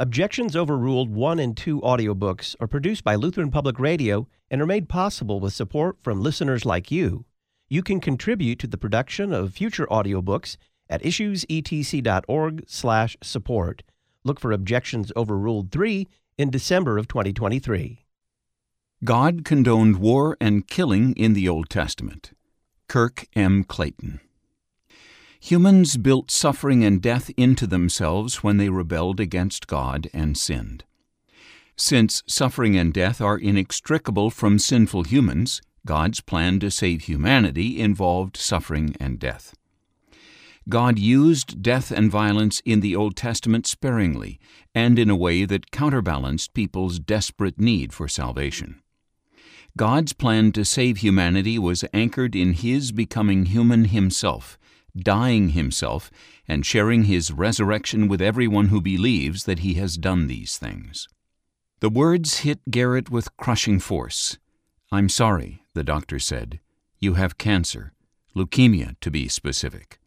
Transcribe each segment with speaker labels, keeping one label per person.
Speaker 1: Objections Overruled 1 and 2 audiobooks are produced by Lutheran Public Radio and are made possible with support from listeners like you. You can contribute to the production of future audiobooks at issuesetc.org/support. Look for Objections Overruled 3 in December of 2023.
Speaker 2: God condoned war and killing in the Old Testament. Kirk M. Clayton. Humans built suffering and death into themselves when they rebelled against God and sinned. Since suffering and death are inextricable from sinful humans, God's plan to save humanity involved suffering and death. God used death and violence in the Old Testament sparingly and in a way that counterbalanced people's desperate need for salvation. God's plan to save humanity was anchored in His becoming human Himself dying himself, and sharing his resurrection with everyone who believes that he has done these things. The words hit Garrett with crushing force. I'm sorry, the doctor said. You have cancer, leukemia to be specific.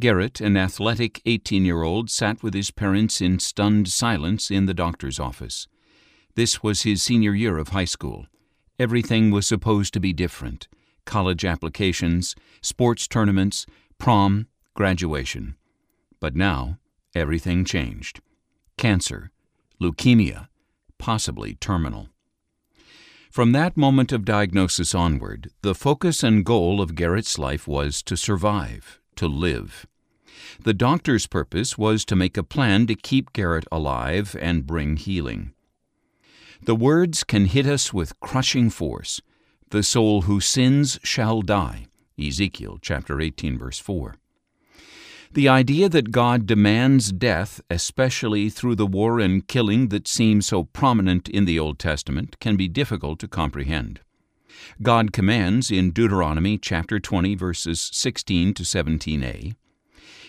Speaker 2: Garrett, an athletic 18 year old, sat with his parents in stunned silence in the doctor's office. This was his senior year of high school. Everything was supposed to be different college applications, sports tournaments, prom, graduation. But now, everything changed. Cancer, leukemia, possibly terminal. From that moment of diagnosis onward, the focus and goal of Garrett's life was to survive, to live. The doctor's purpose was to make a plan to keep Garrett alive and bring healing. The words can hit us with crushing force The soul who sins shall die. Ezekiel chapter 18 verse 4. The idea that God demands death, especially through the war and killing that seems so prominent in the Old Testament, can be difficult to comprehend. God commands in Deuteronomy chapter 20 verses 16 to 17a,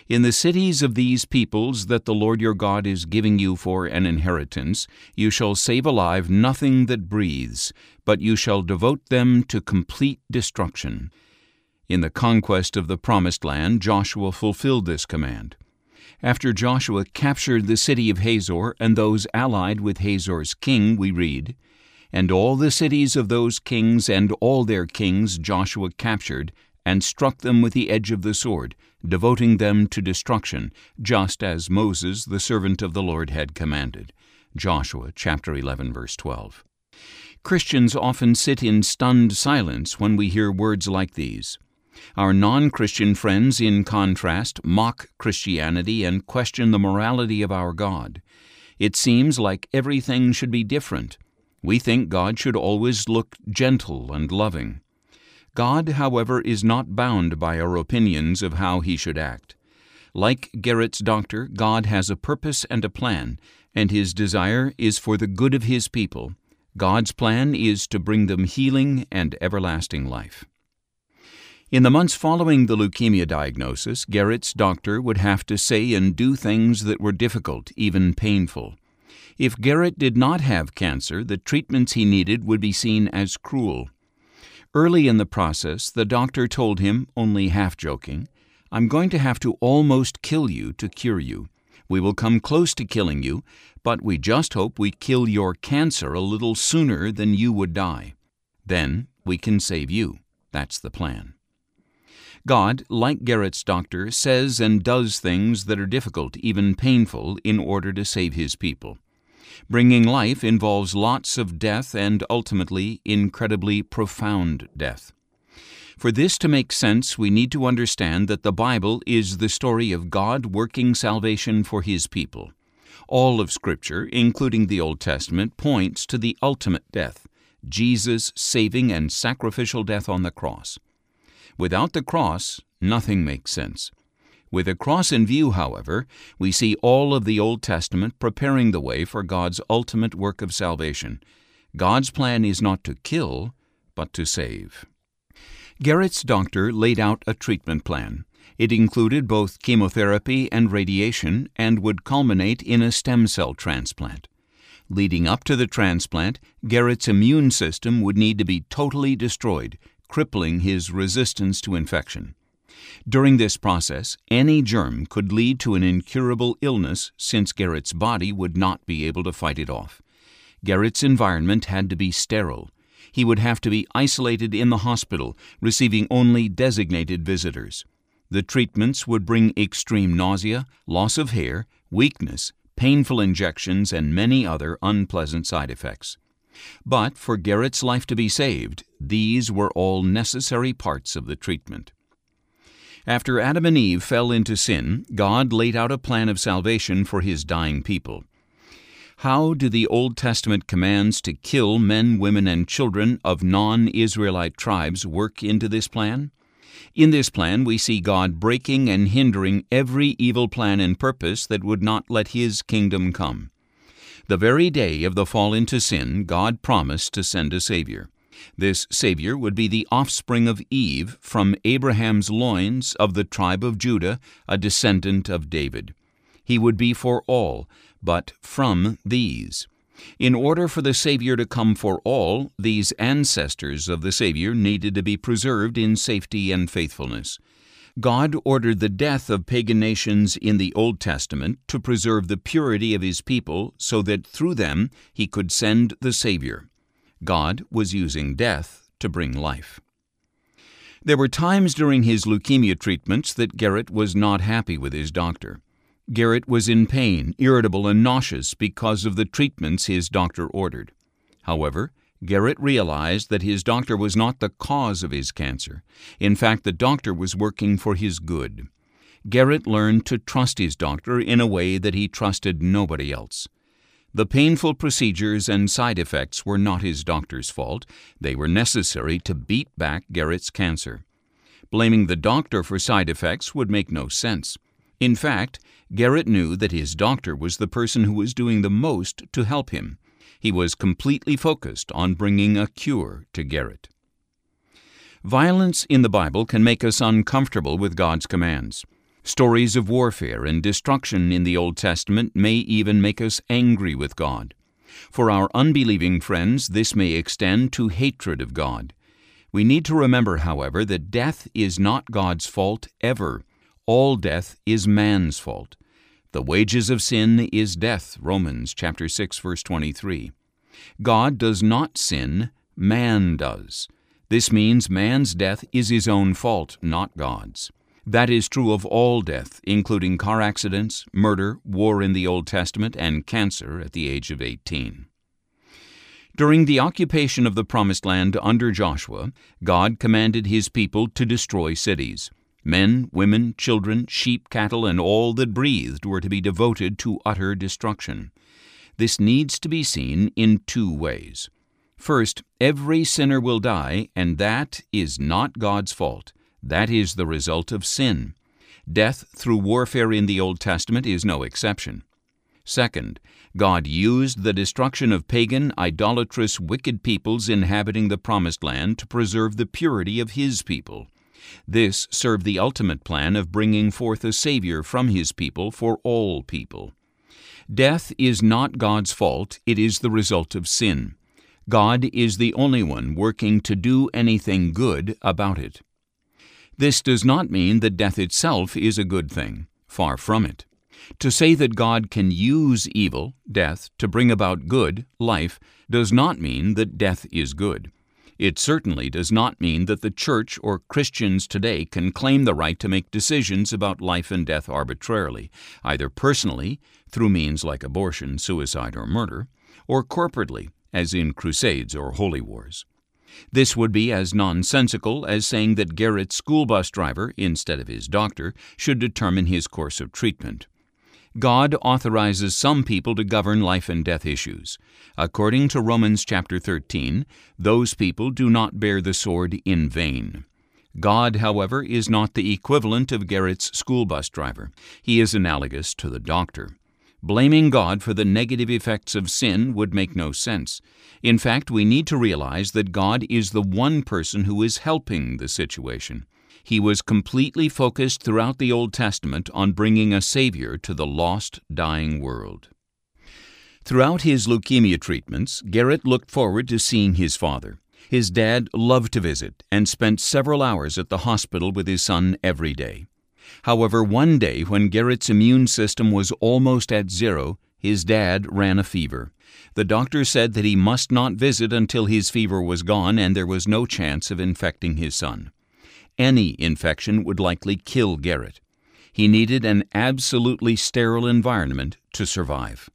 Speaker 2: in the cities of these peoples that the Lord your God is giving you for an inheritance, you shall save alive nothing that breathes, but you shall devote them to complete destruction. In the conquest of the Promised Land, Joshua fulfilled this command. After Joshua captured the city of Hazor and those allied with Hazor's king, we read, And all the cities of those kings and all their kings Joshua captured, and struck them with the edge of the sword, devoting them to destruction, just as Moses, the servant of the Lord, had commanded. Joshua chapter 11 verse 12. Christians often sit in stunned silence when we hear words like these. Our non Christian friends, in contrast, mock Christianity and question the morality of our God. It seems like everything should be different. We think God should always look gentle and loving. God, however, is not bound by our opinions of how he should act. Like Garrett's doctor, God has a purpose and a plan, and his desire is for the good of his people. God's plan is to bring them healing and everlasting life. In the months following the leukemia diagnosis, Garrett's doctor would have to say and do things that were difficult, even painful. If Garrett did not have cancer, the treatments he needed would be seen as cruel. Early in the process, the doctor told him, only half joking, I'm going to have to almost kill you to cure you. We will come close to killing you, but we just hope we kill your cancer a little sooner than you would die. Then we can save you. That's the plan. God, like Garrett's doctor, says and does things that are difficult, even painful, in order to save his people. Bringing life involves lots of death and ultimately incredibly profound death. For this to make sense, we need to understand that the Bible is the story of God working salvation for His people. All of Scripture, including the Old Testament, points to the ultimate death Jesus' saving and sacrificial death on the cross. Without the cross, nothing makes sense. With the cross in view, however, we see all of the Old Testament preparing the way for God's ultimate work of salvation. God's plan is not to kill, but to save. Garrett's doctor laid out a treatment plan. It included both chemotherapy and radiation and would culminate in a stem cell transplant. Leading up to the transplant, Garrett's immune system would need to be totally destroyed crippling his resistance to infection. During this process, any germ could lead to an incurable illness since Garrett's body would not be able to fight it off. Garrett's environment had to be sterile. He would have to be isolated in the hospital, receiving only designated visitors. The treatments would bring extreme nausea, loss of hair, weakness, painful injections, and many other unpleasant side effects. But for Garrett's life to be saved, these were all necessary parts of the treatment. After Adam and Eve fell into sin, God laid out a plan of salvation for his dying people. How do the Old Testament commands to kill men, women, and children of non Israelite tribes work into this plan? In this plan, we see God breaking and hindering every evil plan and purpose that would not let His kingdom come. The very day of the fall into sin, God promised to send a Savior. This Savior would be the offspring of Eve from Abraham's loins of the tribe of Judah, a descendant of David. He would be for all, but from these. In order for the Savior to come for all, these ancestors of the Savior needed to be preserved in safety and faithfulness. God ordered the death of pagan nations in the Old Testament to preserve the purity of His people so that through them He could send the Savior. God was using death to bring life. There were times during his leukemia treatments that Garrett was not happy with his doctor. Garrett was in pain, irritable, and nauseous because of the treatments his doctor ordered. However, Garrett realized that his doctor was not the cause of his cancer. In fact, the doctor was working for his good. Garrett learned to trust his doctor in a way that he trusted nobody else. The painful procedures and side effects were not his doctor's fault. They were necessary to beat back Garrett's cancer. Blaming the doctor for side effects would make no sense. In fact, Garrett knew that his doctor was the person who was doing the most to help him. He was completely focused on bringing a cure to Garrett. Violence in the Bible can make us uncomfortable with God's commands. Stories of warfare and destruction in the Old Testament may even make us angry with God. For our unbelieving friends, this may extend to hatred of God. We need to remember, however, that death is not God's fault ever. All death is man's fault. The wages of sin is death, Romans chapter 6 verse 23. God does not sin, man does. This means man's death is his own fault, not God's. That is true of all death, including car accidents, murder, war in the Old Testament, and cancer at the age of 18. During the occupation of the Promised Land under Joshua, God commanded his people to destroy cities. Men, women, children, sheep, cattle, and all that breathed were to be devoted to utter destruction. This needs to be seen in two ways. First, every sinner will die, and that is not God's fault. That is the result of sin. Death through warfare in the Old Testament is no exception. Second, God used the destruction of pagan, idolatrous, wicked peoples inhabiting the Promised Land to preserve the purity of His people. This served the ultimate plan of bringing forth a Savior from His people for all people. Death is not God's fault, it is the result of sin. God is the only one working to do anything good about it. This does not mean that death itself is a good thing. Far from it. To say that God can use evil, death, to bring about good, life, does not mean that death is good. It certainly does not mean that the Church or Christians today can claim the right to make decisions about life and death arbitrarily, either personally, through means like abortion, suicide, or murder, or corporately, as in crusades or holy wars. This would be as nonsensical as saying that Garrett's school bus driver, instead of his doctor, should determine his course of treatment. God authorizes some people to govern life and death issues. According to Romans chapter 13, those people do not bear the sword in vain. God, however, is not the equivalent of Garrett's school bus driver. He is analogous to the doctor. Blaming God for the negative effects of sin would make no sense. In fact, we need to realize that God is the one person who is helping the situation. He was completely focused throughout the Old Testament on bringing a Savior to the lost, dying world. Throughout his leukemia treatments, Garrett looked forward to seeing his father. His dad loved to visit and spent several hours at the hospital with his son every day. However, one day when Garrett's immune system was almost at zero, his dad ran a fever. The doctor said that he must not visit until his fever was gone and there was no chance of infecting his son. Any infection would likely kill Garrett. He needed an absolutely sterile environment to survive.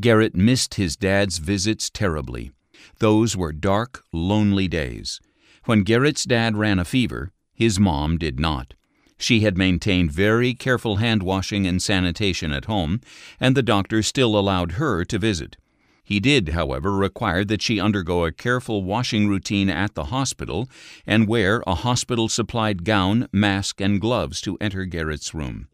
Speaker 2: Garrett missed his dad's visits terribly. Those were dark, lonely days. When Garrett's dad ran a fever, his mom did not. She had maintained very careful hand washing and sanitation at home, and the doctor still allowed her to visit. He did, however, require that she undergo a careful washing routine at the hospital and wear a hospital supplied gown, mask, and gloves to enter Garrett's room.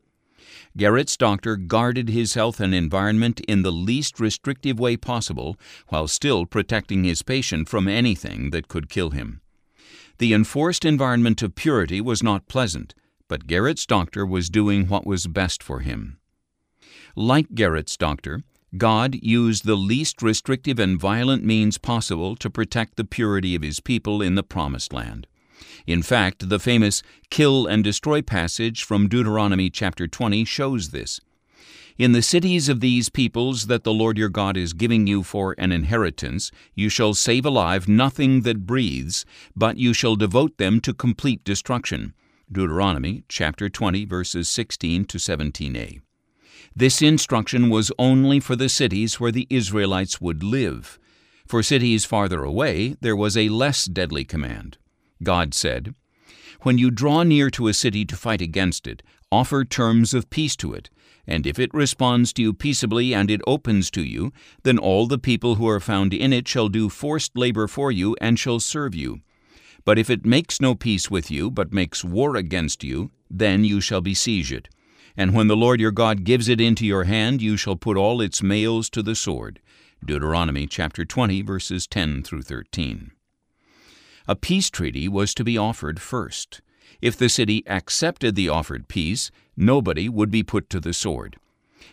Speaker 2: Garrett's doctor guarded his health and environment in the least restrictive way possible while still protecting his patient from anything that could kill him. The enforced environment of purity was not pleasant, but Garrett's doctor was doing what was best for him. Like Garrett's doctor, God used the least restrictive and violent means possible to protect the purity of his people in the Promised Land. In fact, the famous kill and destroy passage from Deuteronomy chapter 20 shows this. In the cities of these peoples that the Lord your God is giving you for an inheritance, you shall save alive nothing that breathes, but you shall devote them to complete destruction. Deuteronomy chapter 20 verses 16 to 17a. This instruction was only for the cities where the Israelites would live. For cities farther away, there was a less deadly command. God said, When you draw near to a city to fight against it, offer terms of peace to it, and if it responds to you peaceably and it opens to you, then all the people who are found in it shall do forced labor for you and shall serve you. But if it makes no peace with you, but makes war against you, then you shall besiege it. And when the Lord your God gives it into your hand, you shall put all its males to the sword. Deuteronomy chapter 20 verses 10 through 13. A peace treaty was to be offered first. If the city accepted the offered peace, nobody would be put to the sword.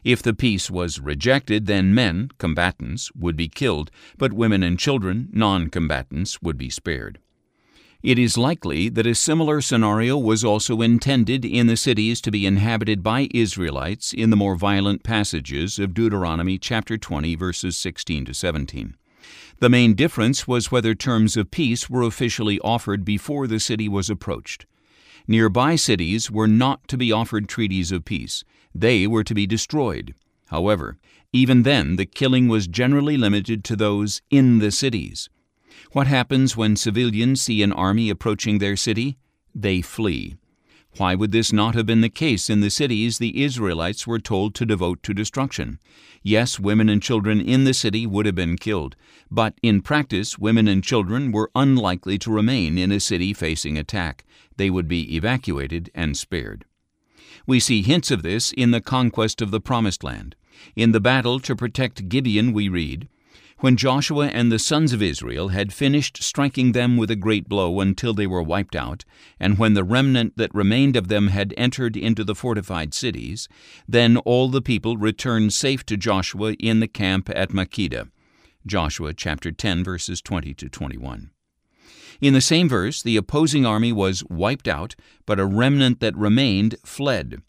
Speaker 2: If the peace was rejected, then men, combatants, would be killed, but women and children, non combatants, would be spared. It is likely that a similar scenario was also intended in the cities to be inhabited by Israelites in the more violent passages of Deuteronomy chapter 20 verses 16 to 17. The main difference was whether terms of peace were officially offered before the city was approached. Nearby cities were not to be offered treaties of peace. They were to be destroyed. However, even then the killing was generally limited to those in the cities. What happens when civilians see an army approaching their city? They flee. Why would this not have been the case in the cities the Israelites were told to devote to destruction? Yes, women and children in the city would have been killed, but in practice, women and children were unlikely to remain in a city facing attack. They would be evacuated and spared. We see hints of this in the conquest of the Promised Land. In the battle to protect Gibeon, we read, when Joshua and the sons of Israel had finished striking them with a great blow until they were wiped out, and when the remnant that remained of them had entered into the fortified cities, then all the people returned safe to Joshua in the camp at Makkedah. Joshua chapter 10 verses 20 to 21. In the same verse, the opposing army was wiped out, but a remnant that remained fled.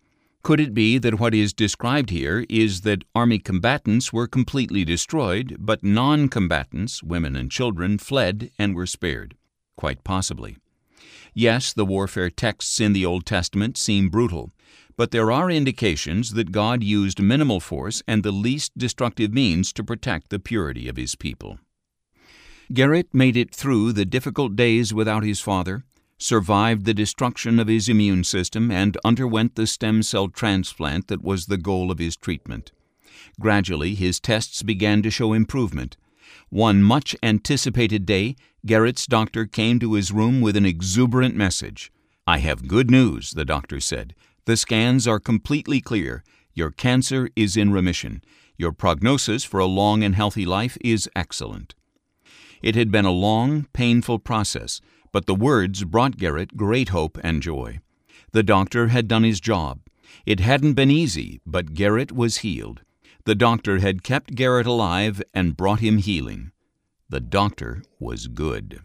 Speaker 2: Could it be that what is described here is that army combatants were completely destroyed, but non combatants, women and children, fled and were spared? Quite possibly. Yes, the warfare texts in the Old Testament seem brutal, but there are indications that God used minimal force and the least destructive means to protect the purity of His people. Garrett made it through the difficult days without his father survived the destruction of his immune system, and underwent the stem cell transplant that was the goal of his treatment. Gradually, his tests began to show improvement. One much anticipated day, Garrett's doctor came to his room with an exuberant message. I have good news, the doctor said. The scans are completely clear. Your cancer is in remission. Your prognosis for a long and healthy life is excellent. It had been a long, painful process, but the words brought Garrett great hope and joy. The doctor had done his job. It hadn't been easy, but Garrett was healed. The doctor had kept Garrett alive and brought him healing. The doctor was good.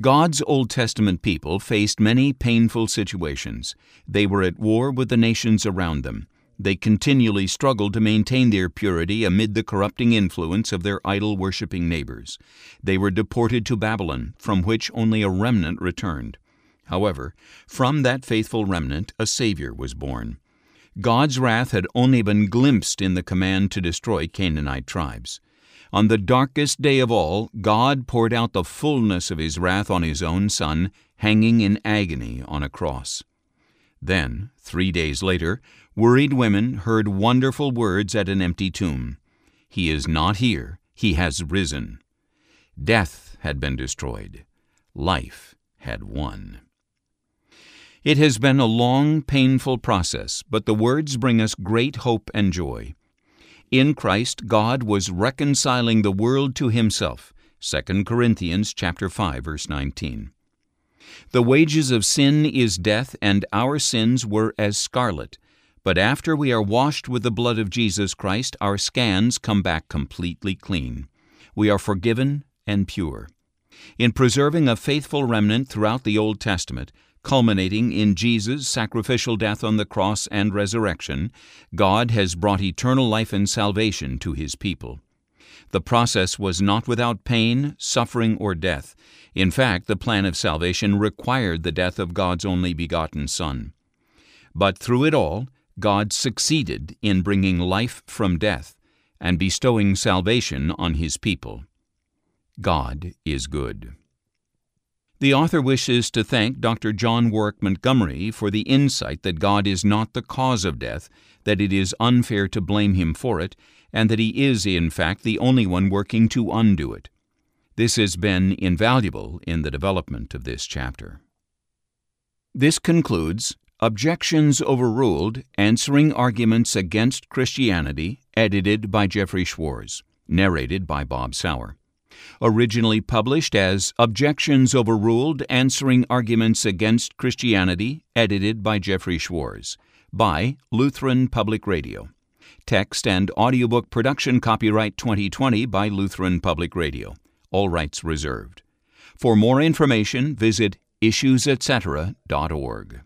Speaker 2: God's Old Testament people faced many painful situations. They were at war with the nations around them. They continually struggled to maintain their purity amid the corrupting influence of their idol worshipping neighbors. They were deported to Babylon, from which only a remnant returned. However, from that faithful remnant a Savior was born. God's wrath had only been glimpsed in the command to destroy Canaanite tribes. On the darkest day of all, God poured out the fullness of His wrath on His own Son, hanging in agony on a cross. Then, three days later, worried women heard wonderful words at an empty tomb He is not here, He has risen. Death had been destroyed, life had won. It has been a long, painful process, but the words bring us great hope and joy. In Christ, God was reconciling the world to himself. 2 Corinthians chapter 5 verse 19. The wages of sin is death, and our sins were as scarlet. But after we are washed with the blood of Jesus Christ, our scans come back completely clean. We are forgiven and pure. In preserving a faithful remnant throughout the Old Testament, culminating in Jesus' sacrificial death on the cross and resurrection, God has brought eternal life and salvation to His people. The process was not without pain, suffering, or death. In fact, the plan of salvation required the death of God's only begotten Son. But through it all, God succeeded in bringing life from death and bestowing salvation on His people. God is good. The author wishes to thank Dr. John Warwick Montgomery for the insight that God is not the cause of death, that it is unfair to blame him for it, and that he is, in fact, the only one working to undo it. This has been invaluable in the development of this chapter. This concludes Objections Overruled Answering Arguments Against Christianity, edited by Jeffrey Schwartz, narrated by Bob Sauer originally published as Objections Overruled Answering Arguments Against Christianity, edited by Jeffrey Schwartz, by Lutheran Public Radio. Text and audiobook production copyright 2020 by Lutheran Public Radio. All rights reserved. For more information, visit issuesetc.org.